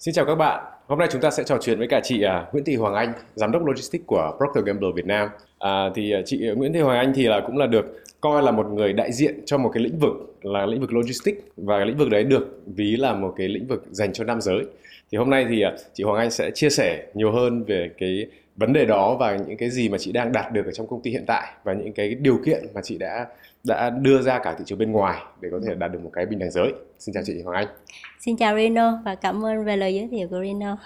Xin chào các bạn. Hôm nay chúng ta sẽ trò chuyện với cả chị à, Nguyễn Thị Hoàng Anh, giám đốc logistics của Procter Gamble Việt Nam. À, thì à, chị Nguyễn Thị Hoàng Anh thì là cũng là được coi là một người đại diện cho một cái lĩnh vực là lĩnh vực logistics và cái lĩnh vực đấy được ví là một cái lĩnh vực dành cho nam giới. Thì hôm nay thì à, chị Hoàng Anh sẽ chia sẻ nhiều hơn về cái vấn đề đó và những cái gì mà chị đang đạt được ở trong công ty hiện tại và những cái điều kiện mà chị đã đã đưa ra cả thị trường bên ngoài để có thể đạt được một cái bình đẳng giới. Xin chào chị Hoàng Anh. Xin chào Rino và cảm ơn về lời giới thiệu của Rino.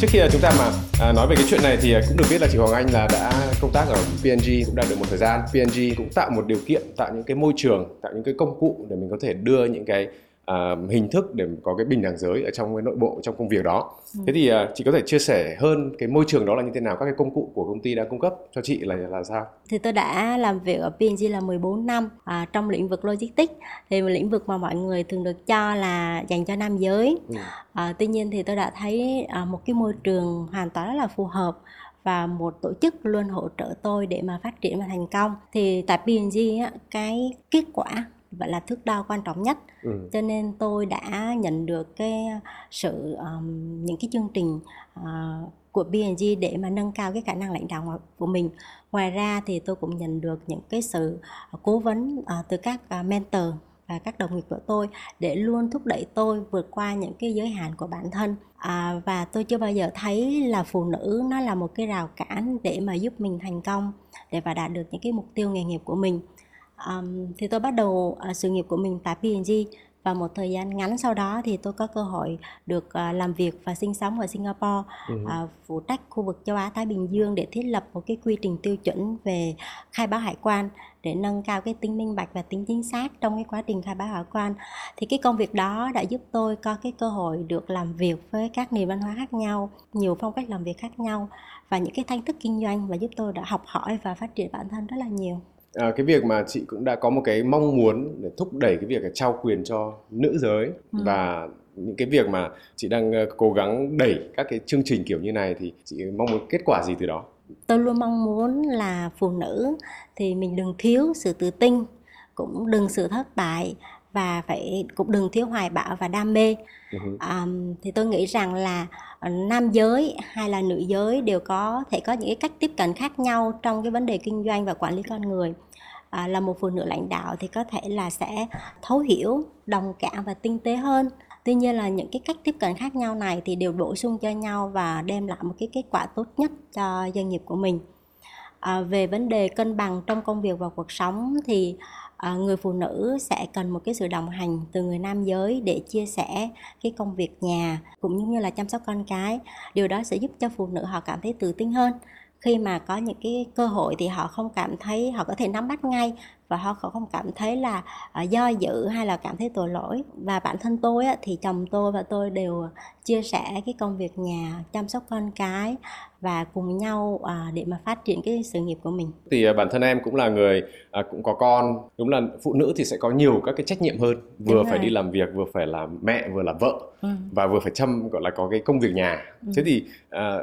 Trước khi chúng ta mà à, nói về cái chuyện này thì cũng được biết là chị Hoàng Anh là đã công tác ở PNG cũng đã được một thời gian. PNG cũng tạo một điều kiện, tạo những cái môi trường, tạo những cái công cụ để mình có thể đưa những cái uh, hình thức để có cái bình đẳng giới ở trong cái nội bộ trong công việc đó. Ừ. Thế thì uh, chị có thể chia sẻ hơn cái môi trường đó là như thế nào, các cái công cụ của công ty đã cung cấp cho chị là là sao? Thì tôi đã làm việc ở P&G là 14 năm à, trong lĩnh vực logistics thì một lĩnh vực mà mọi người thường được cho là dành cho nam giới. Ừ. À, tuy nhiên thì tôi đã thấy à, một cái môi trường hoàn toàn rất là phù hợp và một tổ chức luôn hỗ trợ tôi để mà phát triển và thành công thì tại P&G á, cái kết quả vậy là thước đo quan trọng nhất. Ừ. cho nên tôi đã nhận được cái sự um, những cái chương trình uh, của B&G để mà nâng cao cái khả năng lãnh đạo của mình. Ngoài ra thì tôi cũng nhận được những cái sự cố vấn uh, từ các uh, mentor và các đồng nghiệp của tôi để luôn thúc đẩy tôi vượt qua những cái giới hạn của bản thân. À, và tôi chưa bao giờ thấy là phụ nữ nó là một cái rào cản để mà giúp mình thành công để và đạt được những cái mục tiêu nghề nghiệp của mình um, thì tôi bắt đầu uh, sự nghiệp của mình tại P&G và một thời gian ngắn sau đó thì tôi có cơ hội được uh, làm việc và sinh sống ở Singapore uh, phụ trách khu vực châu Á Thái Bình Dương để thiết lập một cái quy trình tiêu chuẩn về khai báo hải quan để nâng cao cái tính minh bạch và tính chính xác trong cái quá trình khai báo hải quan. Thì cái công việc đó đã giúp tôi có cái cơ hội được làm việc với các nền văn hóa khác nhau nhiều phong cách làm việc khác nhau và những cái thách thức kinh doanh và giúp tôi đã học hỏi và phát triển bản thân rất là nhiều à, cái việc mà chị cũng đã có một cái mong muốn để thúc đẩy cái việc trao quyền cho nữ giới ừ. và những cái việc mà chị đang ờ, cố gắng đẩy các cái chương trình kiểu như này thì chị mong muốn kết quả gì từ đó tôi luôn mong muốn là phụ nữ thì mình đừng thiếu sự tự tin cũng đừng sự thất bại và phải cũng đừng thiếu hoài bão và đam mê uh-huh. um, thì tôi nghĩ rằng là ờ, nam giới hay là nữ giới đều có thể có những cái cách tiếp cận khác nhau trong cái vấn đề kinh doanh và quản lý con người à, là một phụ nữ lãnh đạo thì có thể là sẽ thấu hiểu đồng cảm và tinh tế hơn. Tuy nhiên là những cái cách tiếp cận khác nhau này thì đều bổ sung cho nhau và đem lại một cái kết quả tốt nhất cho doanh nghiệp của mình. À, về vấn đề cân bằng trong công việc và cuộc sống thì à, người phụ nữ sẽ cần một cái sự đồng hành từ người nam giới để chia sẻ cái công việc nhà cũng như là chăm sóc con cái. Điều đó sẽ giúp cho phụ nữ họ cảm thấy tự tin hơn khi mà có những cái cơ hội thì họ không cảm thấy họ có thể nắm bắt ngay và họ không cảm thấy là uh, do dự hay là cảm thấy tội lỗi và bản thân tôi thì chồng tôi và tôi đều chia sẻ cái công việc nhà chăm sóc con cái và cùng nhau uh, để mà phát triển cái sự nghiệp của mình thì uh, bản thân em cũng là người cũng có con đúng là phụ nữ thì sẽ có nhiều các cái trách nhiệm hơn vừa đúng phải rồi. đi làm việc vừa phải là mẹ vừa là vợ ừ. và vừa phải chăm gọi là có cái công việc nhà ừ. thế thì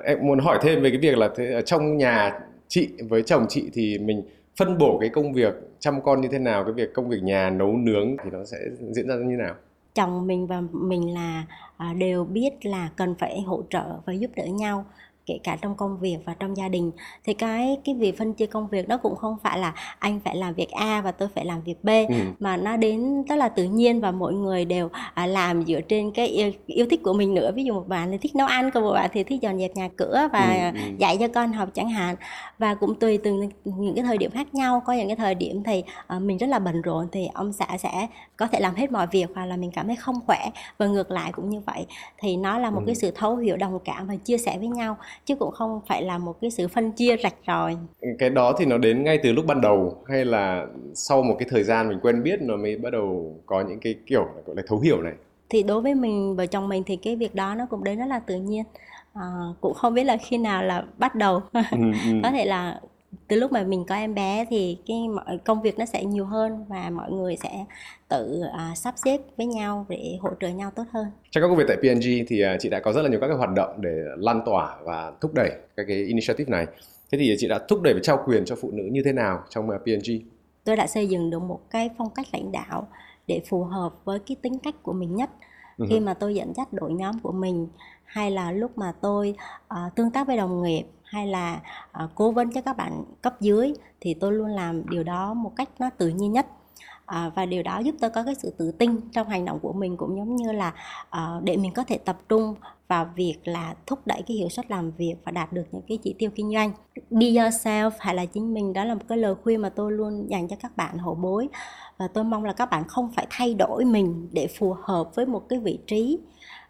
em muốn hỏi thêm về cái việc là thế, trong nhà chị với chồng chị thì mình phân bổ cái công việc, chăm con như thế nào, cái việc công việc nhà, nấu nướng thì nó sẽ diễn ra như nào? Chồng mình và mình là à, đều biết là cần phải hỗ trợ và giúp đỡ nhau kể cả trong công việc và trong gia đình thì cái cái việc phân chia công việc nó cũng không phải là anh phải làm việc A và tôi phải làm việc B ừ. mà nó đến rất là tự nhiên và mỗi người đều à, làm dựa trên cái yêu, yêu thích của mình nữa ví dụ một bạn thì thích nấu ăn còn một bạn thì thích dọn dẹp nhà cửa và ừ, ừ. dạy cho con học chẳng hạn và cũng tùy từng những cái thời điểm khác nhau có những cái thời điểm thì à, mình rất là bận rộn thì ông xã sẽ có thể làm hết mọi việc hoặc là mình cảm thấy không khỏe và ngược lại cũng như vậy thì nó là một ừ. cái sự thấu hiểu đồng cảm và chia sẻ với nhau chứ cũng không phải là một cái sự phân chia rạch ròi. Cái đó thì nó đến ngay từ lúc ban đầu hay là sau một cái thời gian mình quen biết nó mới bắt đầu có những cái kiểu gọi là thấu hiểu này? Thì đối với mình vợ chồng mình thì cái việc đó nó cũng đến rất là tự nhiên. À, cũng không biết là khi nào là bắt đầu. Ừ, ừ. có thể là từ lúc mà mình có em bé thì cái mọi công việc nó sẽ nhiều hơn và mọi người sẽ tự uh, sắp xếp với nhau để hỗ trợ nhau tốt hơn. Trong các công việc tại PNG thì uh, chị đã có rất là nhiều các cái hoạt động để lan tỏa và thúc đẩy các cái initiative này. Thế thì chị đã thúc đẩy và trao quyền cho phụ nữ như thế nào trong uh, PNG? tôi đã xây dựng được một cái phong cách lãnh đạo để phù hợp với cái tính cách của mình nhất uh-huh. khi mà tôi dẫn dắt đội nhóm của mình hay là lúc mà tôi uh, tương tác với đồng nghiệp hay là uh, cố vấn cho các bạn cấp dưới thì tôi luôn làm điều đó một cách nó tự nhiên nhất. À, và điều đó giúp tôi có cái sự tự tin trong hành động của mình cũng giống như là uh, để mình có thể tập trung vào việc là thúc đẩy cái hiệu suất làm việc và đạt được những cái chỉ tiêu kinh doanh. Be yourself hay là chính mình đó là một cái lời khuyên mà tôi luôn dành cho các bạn hậu bối. Và tôi mong là các bạn không phải thay đổi mình để phù hợp với một cái vị trí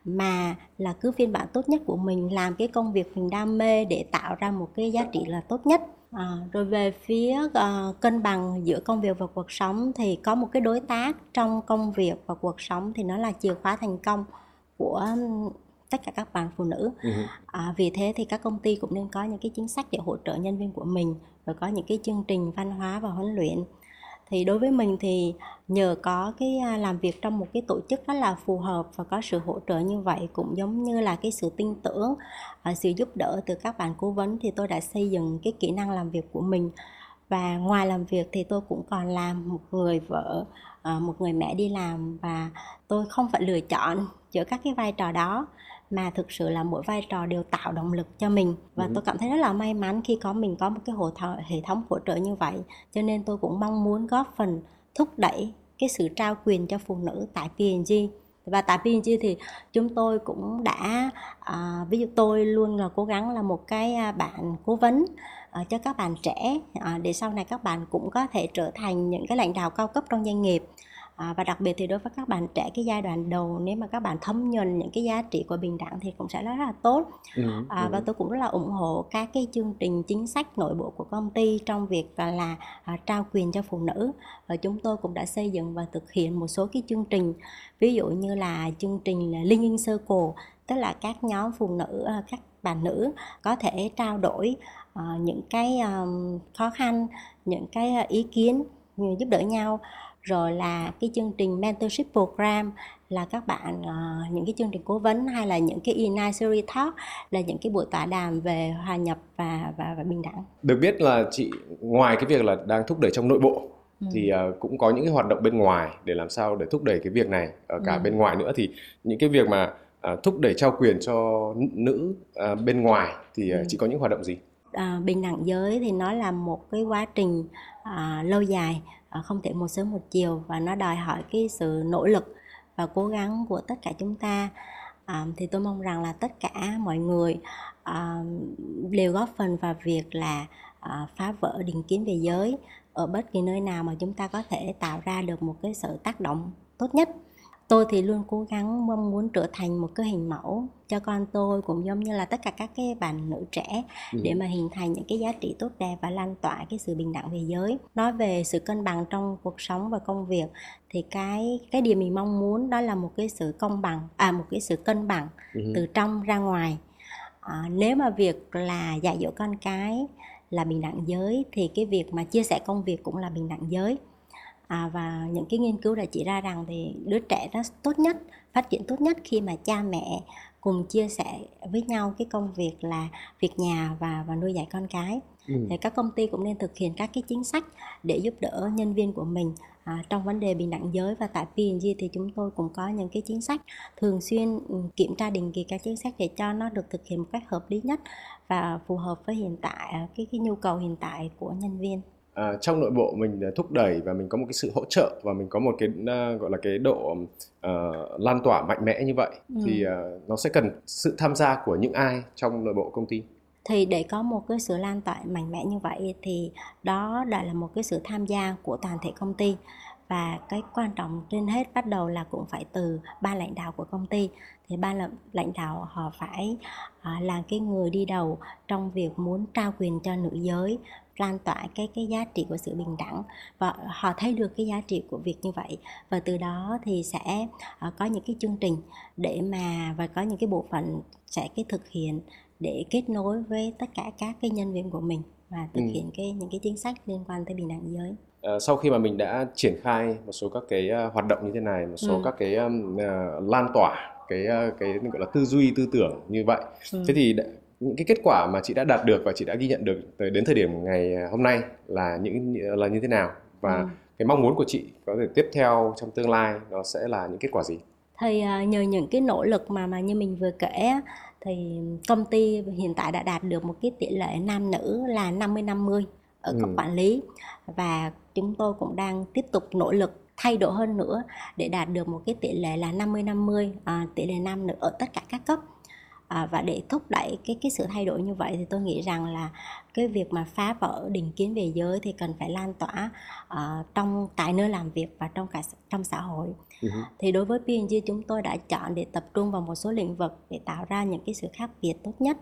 mà là cứ phiên bản tốt nhất của mình làm cái công việc mình đam mê để tạo ra một cái giá trị là tốt nhất À, rồi về phía uh, cân bằng giữa công việc và cuộc sống thì có một cái đối tác trong công việc và cuộc sống thì nó là chìa khóa thành công của tất cả các bạn phụ nữ. Uh-huh. À, vì thế thì các công ty cũng nên có những cái chính sách để hỗ trợ nhân viên của mình rồi có những cái chương trình văn hóa và huấn luyện thì đối với mình thì nhờ có cái à, làm việc trong một cái tổ chức rất là phù hợp và có sự hỗ trợ như vậy cũng giống như là cái sự tin tưởng à, sự giúp đỡ từ các bạn cố vấn thì tôi đã xây dựng cái kỹ năng làm việc của mình. Và ngoài làm việc thì tôi cũng còn làm một người vợ à, một người mẹ đi làm và tôi không phải lựa chọn giữa các cái vai trò đó mà thực sự là mỗi vai trò đều tạo động lực cho mình. Và ừ. tôi cảm thấy rất là may mắn khi có mình có một cái hộ th- hệ thống hỗ trợ như vậy. Cho nên tôi cũng mong muốn góp phần thúc đẩy cái sự trao quyền cho phụ nữ tại P&G và tại P&G thì chúng tôi cũng đã à, ví dụ tôi luôn là cố gắng là một cái à, bạn cố vấn à, cho các bạn trẻ à, để sau này các bạn cũng có thể trở thành những cái lãnh đạo cao cấp trong doanh nghiệp à, và đặc biệt thì đối với các bạn trẻ cái giai đoạn đầu nếu mà các bạn thấm nhuần những cái giá trị của bình đẳng thì cũng sẽ rất là tốt. Ừ, à, ừ. và tôi cũng rất là ủng hộ các cái chương trình chính sách nội bộ của công ty trong việc là, là à, trao quyền cho phụ nữ. Và chúng tôi cũng đã xây dựng và thực hiện một số cái chương trình ví dụ như là chương trình là Linking Circle tức là các nhóm phụ nữ à, các bà nữ có thể trao đổi uh, những cái um, khó khăn những cái ý kiến giúp đỡ nhau rồi là cái chương trình mentorship program là các bạn uh, những cái chương trình cố vấn hay là những cái series talk là những cái buổi tọa đàm về hòa nhập và và, và bình đẳng. Được biết là chị ngoài cái việc là đang thúc đẩy trong nội bộ ừ. thì uh, cũng có những cái hoạt động bên ngoài để làm sao để thúc đẩy cái việc này ở cả ừ. bên ngoài nữa thì những cái việc mà uh, thúc đẩy trao quyền cho nữ uh, bên ngoài thì uh, ừ. chị có những hoạt động gì? À, bình đẳng giới thì nó là một cái quá trình à, lâu dài à, không thể một sớm một chiều và nó đòi hỏi cái sự nỗ lực và cố gắng của tất cả chúng ta. À, thì tôi mong rằng là tất cả mọi người à, đều góp phần vào việc là à, phá vỡ định kiến về giới ở bất kỳ nơi nào mà chúng ta có thể tạo ra được một cái sự tác động tốt nhất tôi thì luôn cố gắng mong muốn trở thành một cái hình mẫu cho con tôi cũng giống như là tất cả các cái bạn nữ trẻ ừ. để mà hình thành những cái giá trị tốt đẹp và lan tỏa cái sự bình đẳng về giới nói về sự cân bằng trong cuộc sống và công việc thì cái cái điều mình mong muốn đó là một cái sự công bằng à một cái sự cân bằng ừ. từ trong ra ngoài à, nếu mà việc là dạy dỗ con cái là bình đẳng giới thì cái việc mà chia sẻ công việc cũng là bình đẳng giới à, và những cái nghiên cứu đã chỉ ra rằng thì đứa trẻ nó tốt nhất phát triển tốt nhất khi mà cha mẹ cùng chia sẻ với nhau cái công việc là việc nhà và và nuôi dạy con cái. Ừ. thì các công ty cũng nên thực hiện các cái chính sách để giúp đỡ nhân viên của mình à, trong vấn đề bình đẳng giới. Và tại P&G thì chúng tôi cũng có những cái chính sách thường xuyên ừ, kiểm tra định kỳ các chính sách để cho nó được thực hiện một cách hợp lý nhất và phù hợp với hiện tại à, cái cái nhu cầu hiện tại của nhân viên à, trong nội bộ mình thúc đẩy và mình có một cái sự hỗ trợ và mình có một cái uh, gọi là cái độ uh, lan tỏa mạnh mẽ như vậy ừ. thì uh, nó sẽ cần sự tham gia của những ai trong nội bộ công ty? Thì để có một cái sự lan tỏa mạnh mẽ như vậy thì đó đã là một cái sự tham gia của toàn thể công ty. Và cái quan trọng trên hết bắt đầu là cũng phải từ ba lãnh đạo của công ty thì ba lãnh đạo họ phải uh, là cái người đi đầu trong việc muốn trao quyền cho nữ giới lan tỏa cái cái giá trị của sự bình đẳng và họ thấy được cái giá trị của việc như vậy và từ đó thì sẽ uh, có những cái chương trình để mà và có những cái bộ phận sẽ cái thực hiện để kết nối với tất cả các cái nhân viên của mình và thực ừ. hiện cái những cái chính sách liên quan tới bình đẳng giới. À, sau khi mà mình đã triển khai một số các cái uh, hoạt động như thế này, một số ừ. các cái uh, lan tỏa cái uh, cái gọi là tư duy tư tưởng như vậy, ừ. thế thì những cái kết quả mà chị đã đạt được và chị đã ghi nhận được tới đến thời điểm ngày hôm nay là những là như thế nào và ừ. cái mong muốn của chị có thể tiếp theo trong tương lai nó sẽ là những kết quả gì thì à, nhờ những cái nỗ lực mà mà như mình vừa kể thì công ty hiện tại đã đạt được một cái tỷ lệ nam nữ là 50 50 ở cấp ừ. quản lý và chúng tôi cũng đang tiếp tục nỗ lực thay đổi hơn nữa để đạt được một cái tỷ lệ là 50 50 à, tỷ lệ nam nữ ở tất cả các cấp. À, và để thúc đẩy cái cái sự thay đổi như vậy thì tôi nghĩ rằng là cái việc mà phá vỡ định kiến về giới thì cần phải lan tỏa uh, trong tại nơi làm việc và trong cả trong xã hội. Uh-huh. thì đối với P&G chúng tôi đã chọn để tập trung vào một số lĩnh vực để tạo ra những cái sự khác biệt tốt nhất.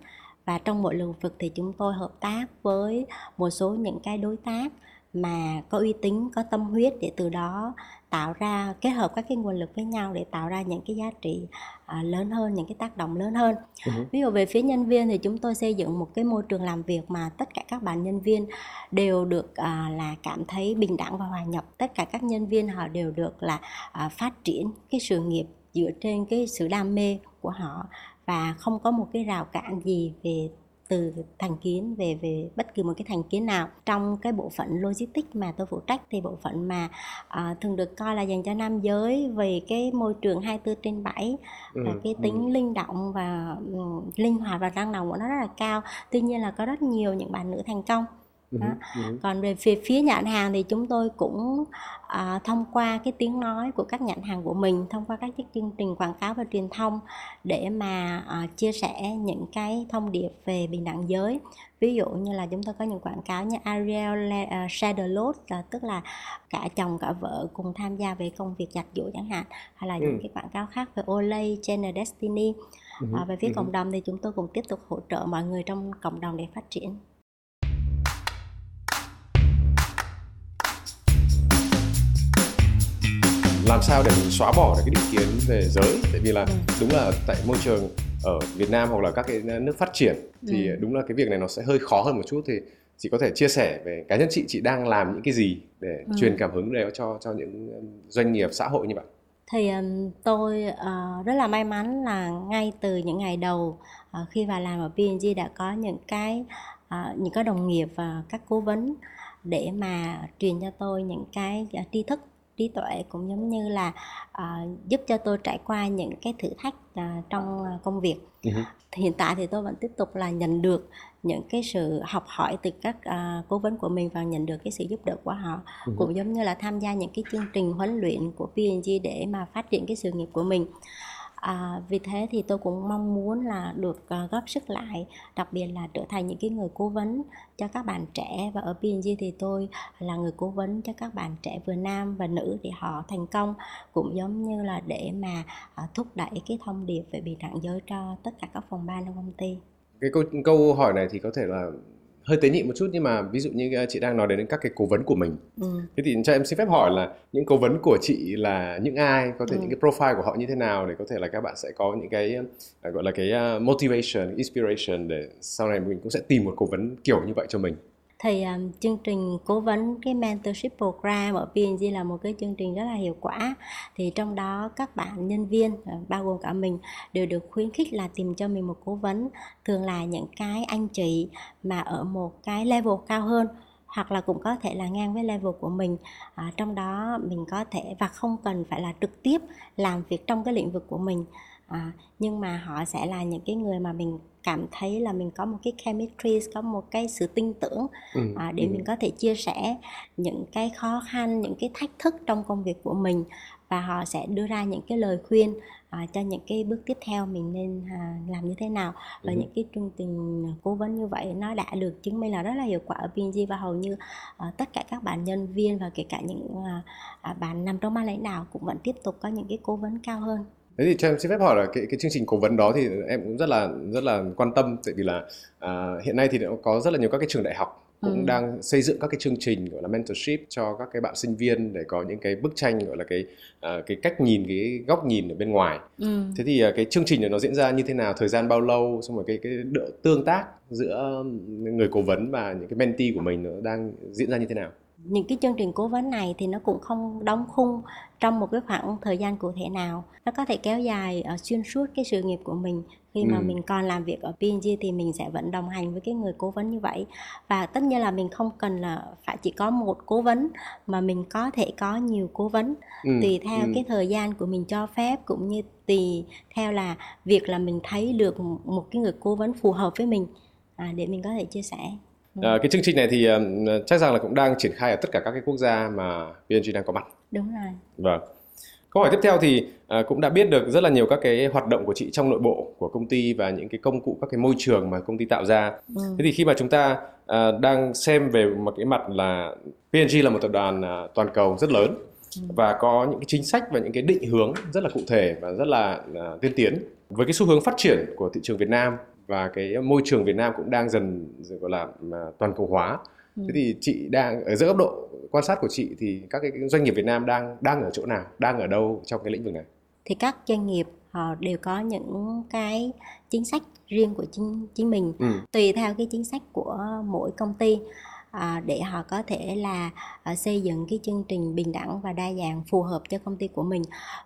Và trong mỗi lĩnh vực thì chúng tôi hợp tác với một số những cái đối tác mà có uy tín có tâm huyết để từ đó tạo ra kết hợp các cái nguồn lực với nhau để tạo ra những cái giá trị à, lớn hơn những cái tác động lớn hơn uh-huh. ví dụ về phía nhân viên thì chúng tôi xây dựng một cái môi trường làm việc mà tất cả các bạn nhân viên đều được à, là cảm thấy bình đẳng và hòa nhập tất cả các nhân viên họ đều được là à, phát triển cái sự nghiệp dựa trên cái sự đam mê của họ và không có một cái rào cản gì về từ thành kiến về về bất kỳ một cái thành kiến nào. Trong cái bộ phận logistics mà tôi phụ trách thì bộ phận mà uh, thường được coi là dành cho nam giới về cái môi trường 24 trên 7 ừ, và cái tính ừ. linh động và um, linh hoạt và năng động của nó rất là cao. Tuy nhiên là có rất nhiều những bạn nữ thành công đó. Uh-huh. còn về phía phía nhãn hàng thì chúng tôi cũng à, thông qua cái tiếng nói của các nhãn hàng của mình thông qua các chương trình quảng cáo và truyền thông để mà à, chia sẻ những cái thông điệp về bình đẳng giới ví dụ như là chúng tôi có những quảng cáo như Ariel uh, Shadow Load là tức là cả chồng cả vợ cùng tham gia về công việc giặt giũ chẳng hạn hay là ừ. những cái quảng cáo khác về Olay, Channel Destiny ừ. à, về phía ừ. cộng đồng thì chúng tôi cũng tiếp tục hỗ trợ mọi người trong cộng đồng để phát triển làm sao để mình xóa bỏ được cái định kiến về giới tại vì là ừ. đúng là tại môi trường ở Việt Nam hoặc là các cái nước phát triển thì ừ. đúng là cái việc này nó sẽ hơi khó hơn một chút thì chị có thể chia sẻ về cá nhân chị chị đang làm những cái gì để ừ. truyền cảm hứng để cho cho những doanh nghiệp xã hội như vậy thì um, tôi uh, rất là may mắn là ngay từ những ngày đầu uh, khi vào làm ở P&G đã có những cái uh, những cái đồng nghiệp và các cố vấn để mà truyền cho tôi những cái tri thức trí tuệ cũng giống như là uh, giúp cho tôi trải qua những cái thử thách uh, trong công việc uh-huh. hiện tại thì tôi vẫn tiếp tục là nhận được những cái sự học hỏi từ các uh, cố vấn của mình và nhận được cái sự giúp đỡ của họ uh-huh. cũng giống như là tham gia những cái chương trình huấn luyện của P&G để mà phát triển cái sự nghiệp của mình à, vì thế thì tôi cũng mong muốn là được uh, góp sức lại đặc biệt là trở thành những cái người cố vấn cho các bạn trẻ. Và ở PNG thì tôi là người cố vấn cho các bạn trẻ vừa nam và nữ để họ thành công cũng giống như là để mà uh, thúc đẩy cái thông điệp về bình đẳng giới cho tất cả các phòng ban trong công ty. Cái câu câu hỏi này thì có thể là hơi tế nhị một chút nhưng mà ví dụ như ờ, chị đang nói đến các cái cố vấn của mình ừ. thế thì cho em xin phép hỏi là những cố vấn của chị là những ai có thể ừ. những cái profile của họ như thế nào để có thể là các bạn sẽ có những cái ờ, gọi là cái ờ, motivation inspiration để sau này mình cũng sẽ tìm một cố vấn kiểu như vậy cho mình thì um, chương trình cố vấn cái mentorship program ở PNG là một cái chương trình rất là hiệu quả. Thì trong đó các bạn nhân viên à, bao gồm cả mình đều được khuyến khích là tìm cho mình một cố vấn thường là những cái anh chị mà ở một cái level cao hơn hoặc là cũng có thể là ngang với level của mình. À, trong đó mình có thể và không cần phải là trực tiếp làm việc trong cái lĩnh vực của mình à, nhưng mà họ sẽ là những cái người mà mình cảm thấy là mình có một cái chemistry có một cái sự tin tưởng ừ, à, để ừ. mình có thể chia sẻ những cái khó khăn những cái thách thức trong công việc của mình và họ sẽ đưa ra những cái lời khuyên à, cho những cái bước tiếp theo mình nên à, làm như thế nào và ừ. những cái chương trình cố vấn như vậy nó đã được chứng minh là rất là hiệu quả ở PNG và hầu như à, tất cả các bạn nhân viên và kể cả những à, à, bạn nằm trong ban lãnh đạo cũng vẫn tiếp tục có những cái cố vấn cao hơn Thế thì cho em xin phép hỏi là cái cái chương trình cố vấn đó thì em cũng rất là rất là quan tâm tại vì là à, hiện nay thì có rất là nhiều các cái trường đại học cũng ừ. đang xây dựng các cái chương trình gọi là mentorship cho các cái bạn sinh viên để có những cái bức tranh gọi là cái à, cái cách nhìn cái góc nhìn ở bên ngoài. Ừ. Thế thì à, cái chương trình này nó diễn ra như thế nào, thời gian bao lâu, xong rồi cái cái độ tương tác giữa người cố vấn và những cái mentee của mình nó đang diễn ra như thế nào? Những cái chương trình cố vấn này thì nó cũng không đóng khung trong một cái khoảng thời gian cụ thể nào nó có thể kéo dài uh, xuyên suốt cái sự nghiệp của mình khi mà ừ. mình còn làm việc ở P&G thì mình sẽ vẫn đồng hành với cái người cố vấn như vậy và tất nhiên là mình không cần là phải chỉ có một cố vấn mà mình có thể có nhiều cố vấn ừ. tùy theo ừ. cái thời gian của mình cho phép cũng như tùy theo là việc là mình thấy được một cái người cố vấn phù hợp với mình à, để mình có thể chia sẻ À, cái chương trình này thì uh, chắc rằng là cũng đang triển khai ở tất cả các cái quốc gia mà P&G đang có mặt. Đúng rồi. Vâng. Câu hỏi tiếp theo thì uh, cũng đã biết được rất là nhiều các cái hoạt động của chị trong nội bộ của công ty và những cái công cụ các cái môi trường mà công ty tạo ra. Ừ. Thế thì khi mà chúng ta uh, đang xem về một cái mặt là P&G là một tập đoàn uh, toàn cầu rất lớn ừ. và có những cái chính sách và những cái định hướng rất là cụ thể và rất là uh, tiên tiến với cái xu hướng phát triển của thị trường Việt Nam và cái môi trường Việt Nam cũng đang dần, gọi là toàn cầu hóa. Ừ. Thế thì chị đang ở giữa góc độ quan sát của chị thì các cái doanh nghiệp Việt Nam đang đang ở chỗ nào, đang ở đâu trong cái lĩnh vực này? Thì các doanh nghiệp họ đều có những cái chính sách riêng của chính chính mình ừ. tùy theo cái chính sách của mỗi công ty à, để họ có thể là à, xây dựng cái chương trình bình đẳng và đa dạng phù hợp cho công ty của mình.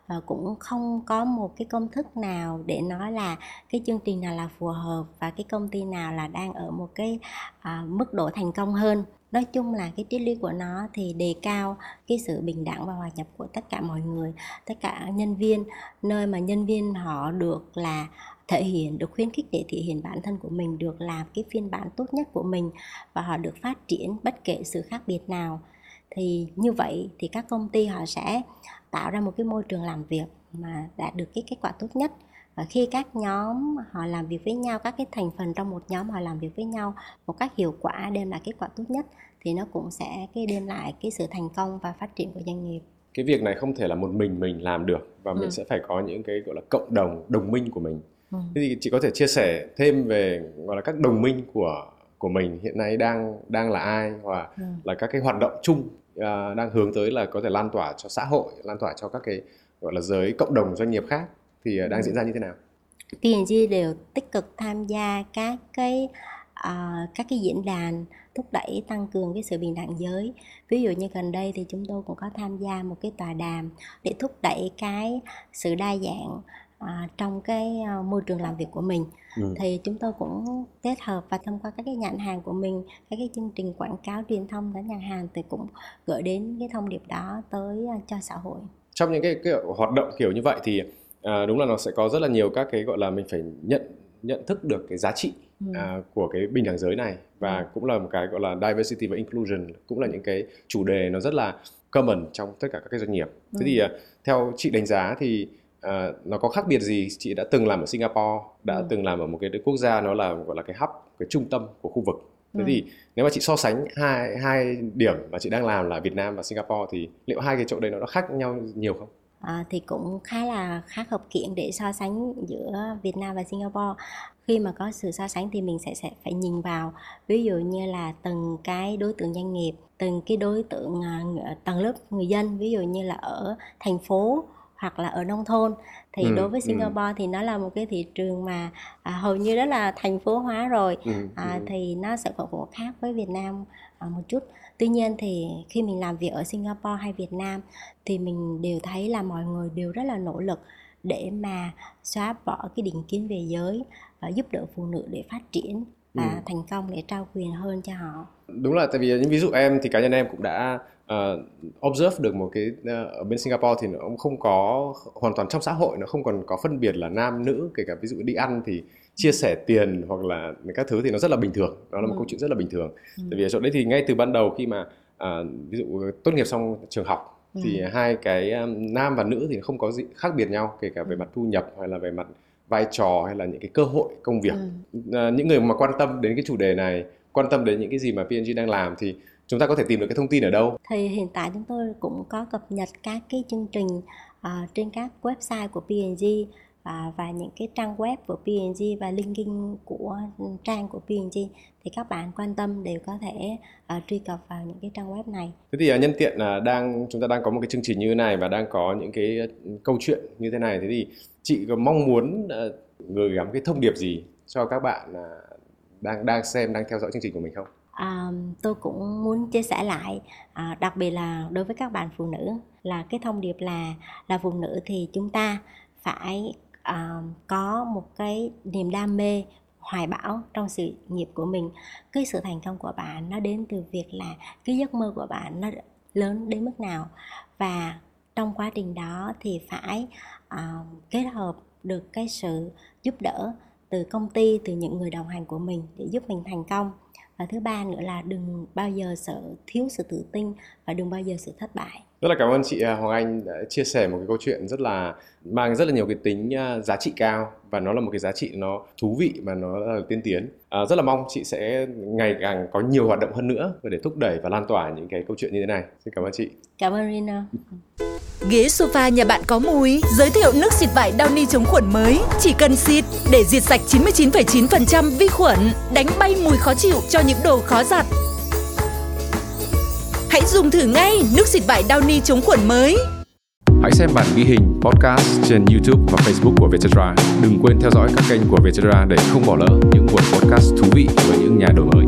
À, cũng không có một cái công thức nào để nói là cái chương trình nào là phù hợp và cái công ty nào là đang ở một cái à, mức độ thành công hơn. Nói chung là cái triết lý của nó thì đề cao cái sự bình đẳng và hòa nhập của tất cả mọi người tất cả nhân viên. Nơi mà nhân viên họ được là thể hiện được khuyến khích để thể hiện bản thân của mình được làm cái phiên bản tốt nhất của mình và họ được phát triển bất kể sự khác biệt nào. Thì như vậy thì các công ty họ sẽ tạo ra một cái môi trường làm việc mà đạt được cái kết quả tốt nhất. Và khi các nhóm họ làm việc với nhau các cái thành phần trong một nhóm họ làm việc với nhau một cách hiệu quả đem lại kết quả tốt nhất thì nó cũng sẽ cái đem lại cái sự thành công và phát triển của doanh nghiệp. Cái việc này không thể là một mình mình làm được và mình ừ. sẽ phải có những cái gọi là cộng đồng đồng minh của mình ừ. thế thì chị có thể chia sẻ thêm về gọi là các đồng minh của của mình hiện nay đang đang là ai hoặc ừ. là các cái hoạt động chung uh, đang hướng tới là có thể lan tỏa cho xã hội lan tỏa cho các cái gọi là giới cộng đồng doanh nghiệp khác thì uh, đang ừ. diễn ra như thế nào P&G đều tích cực tham gia các cái uh, các cái diễn đàn thúc đẩy tăng cường cái sự bình đẳng giới ví dụ như gần đây thì chúng tôi cũng có tham gia một cái tòa đàm để thúc đẩy cái sự đa dạng à, trong cái uh, môi trường làm việc của mình ừ. thì chúng tôi cũng kết hợp và thông qua các cái nhãn hàng của mình các cái chương trình quảng cáo truyền thông đến nhà hàng thì cũng gửi đến cái thông điệp đó tới uh, cho xã hội trong những cái, cái hoạt động kiểu như vậy thì à, đúng là nó sẽ có rất là nhiều các cái gọi là mình phải nhận nhận thức được cái giá trị ừ. à, của cái bình đẳng giới này và ừ. cũng là một cái gọi là diversity và inclusion cũng là những cái chủ đề nó rất là common trong tất cả các cái doanh nghiệp. Ừ. Thế thì uh, theo chị đánh giá thì uh, nó có khác biệt gì? Chị đã từng làm ở Singapore, đã ừ. từng làm ở một cái quốc gia nó là gọi là cái hub, cái trung tâm của khu vực. Thế ừ. thì nếu mà chị so sánh hai hai điểm mà chị đang làm là Việt Nam và Singapore thì liệu hai cái chỗ đấy nó khác nhau nhiều không? à, thì cũng khá là khá hợp kiện để so sánh giữa Việt Nam và Singapore khi mà có sự so sánh thì mình sẽ sẽ phải nhìn vào ví dụ như là từng cái đối tượng doanh nghiệp từng cái đối tượng uh, tầng lớp người dân ví dụ như là ở thành phố hoặc là ở nông thôn thì ừ, đối với ừ. Singapore ừ. thì nó là một cái thị trường mà à, hầu như đó là thành phố hóa rồi ừ, à, ừ. thì nó sẽ cũng khác với Việt Nam à, một chút tuy nhiên thì khi mình làm việc ở Singapore hay Việt Nam thì mình đều thấy là mọi người đều rất là nỗ lực để mà xóa bỏ cái định kiến về giới và giúp đỡ phụ nữ để phát triển và ừ. thành công để trao quyền hơn cho họ đúng là tại vì những ví dụ em thì cá nhân em cũng đã uh, observe được một cái uh, ở bên Singapore thì nó cũng không có hoàn toàn trong xã hội nó không còn có phân biệt là nam nữ kể cả ví dụ đi ăn thì chia sẻ tiền hoặc là các thứ thì nó rất là bình thường đó là một ừ. câu chuyện rất là bình thường ừ. tại vì ở chỗ đấy thì ngay từ ban đầu khi mà uh, ví dụ tốt nghiệp xong trường học ừ. thì hai cái um, nam và nữ thì không có gì khác biệt nhau kể cả về ừ. mặt thu nhập hay là về mặt vai trò hay là những cái cơ hội công việc ừ. uh, những người mà quan tâm đến cái chủ đề này quan tâm đến những cái gì mà P&G đang làm thì chúng ta có thể tìm được cái thông tin ở đâu? Thì hiện tại chúng tôi cũng có cập nhật các cái chương trình uh, trên các website của P&G à, và những cái trang web của P&G và linking của trang của P&G thì các bạn quan tâm đều có thể uh, truy cập vào những cái trang web này. Thế thì uh, nhân tiện là uh, đang chúng ta đang có một cái chương trình như thế này và đang có những cái câu chuyện như thế này thế thì chị có mong muốn uh, gửi gắm cái thông điệp gì cho các bạn uh, đang đang xem đang theo dõi chương trình của mình không? À, tôi cũng muốn chia sẻ lại à, đặc biệt là đối với các bạn phụ nữ là cái thông điệp là là phụ nữ thì chúng ta phải à, có một cái niềm đam mê hoài bão trong sự nghiệp của mình. Cái sự thành công của bạn nó đến từ việc là cái giấc mơ của bạn nó lớn đến mức nào. Và trong quá trình đó thì phải à, kết hợp được cái sự giúp đỡ từ công ty từ những người đồng hành của mình để giúp mình thành công và thứ ba nữa là đừng bao giờ sợ thiếu sự tự tin và đừng bao giờ sự thất bại. Rất là cảm ơn chị à, Hoàng Anh đã chia sẻ một cái câu chuyện rất là mang rất là nhiều cái tính à, giá trị cao và nó là một cái giá trị nó thú vị mà nó là tiên tiến. À, rất là mong chị sẽ ngày càng có nhiều hoạt động hơn nữa để thúc đẩy và lan tỏa những cái câu chuyện như thế này. Xin cảm ơn chị. Cảm ơn Rina Ghế sofa nhà bạn có mùi, giới thiệu nước xịt vải Downy chống khuẩn mới, chỉ cần xịt để diệt sạch 99,9% vi khuẩn, đánh bay mùi khó chịu cho những đồ khó giặt. Hãy dùng thử ngay nước xịt vải Downy chống khuẩn mới. Hãy xem bản ghi hình podcast trên YouTube và Facebook của Vietcetera. Đừng quên theo dõi các kênh của Vietcetera để không bỏ lỡ những buổi podcast thú vị với những nhà đổi mới.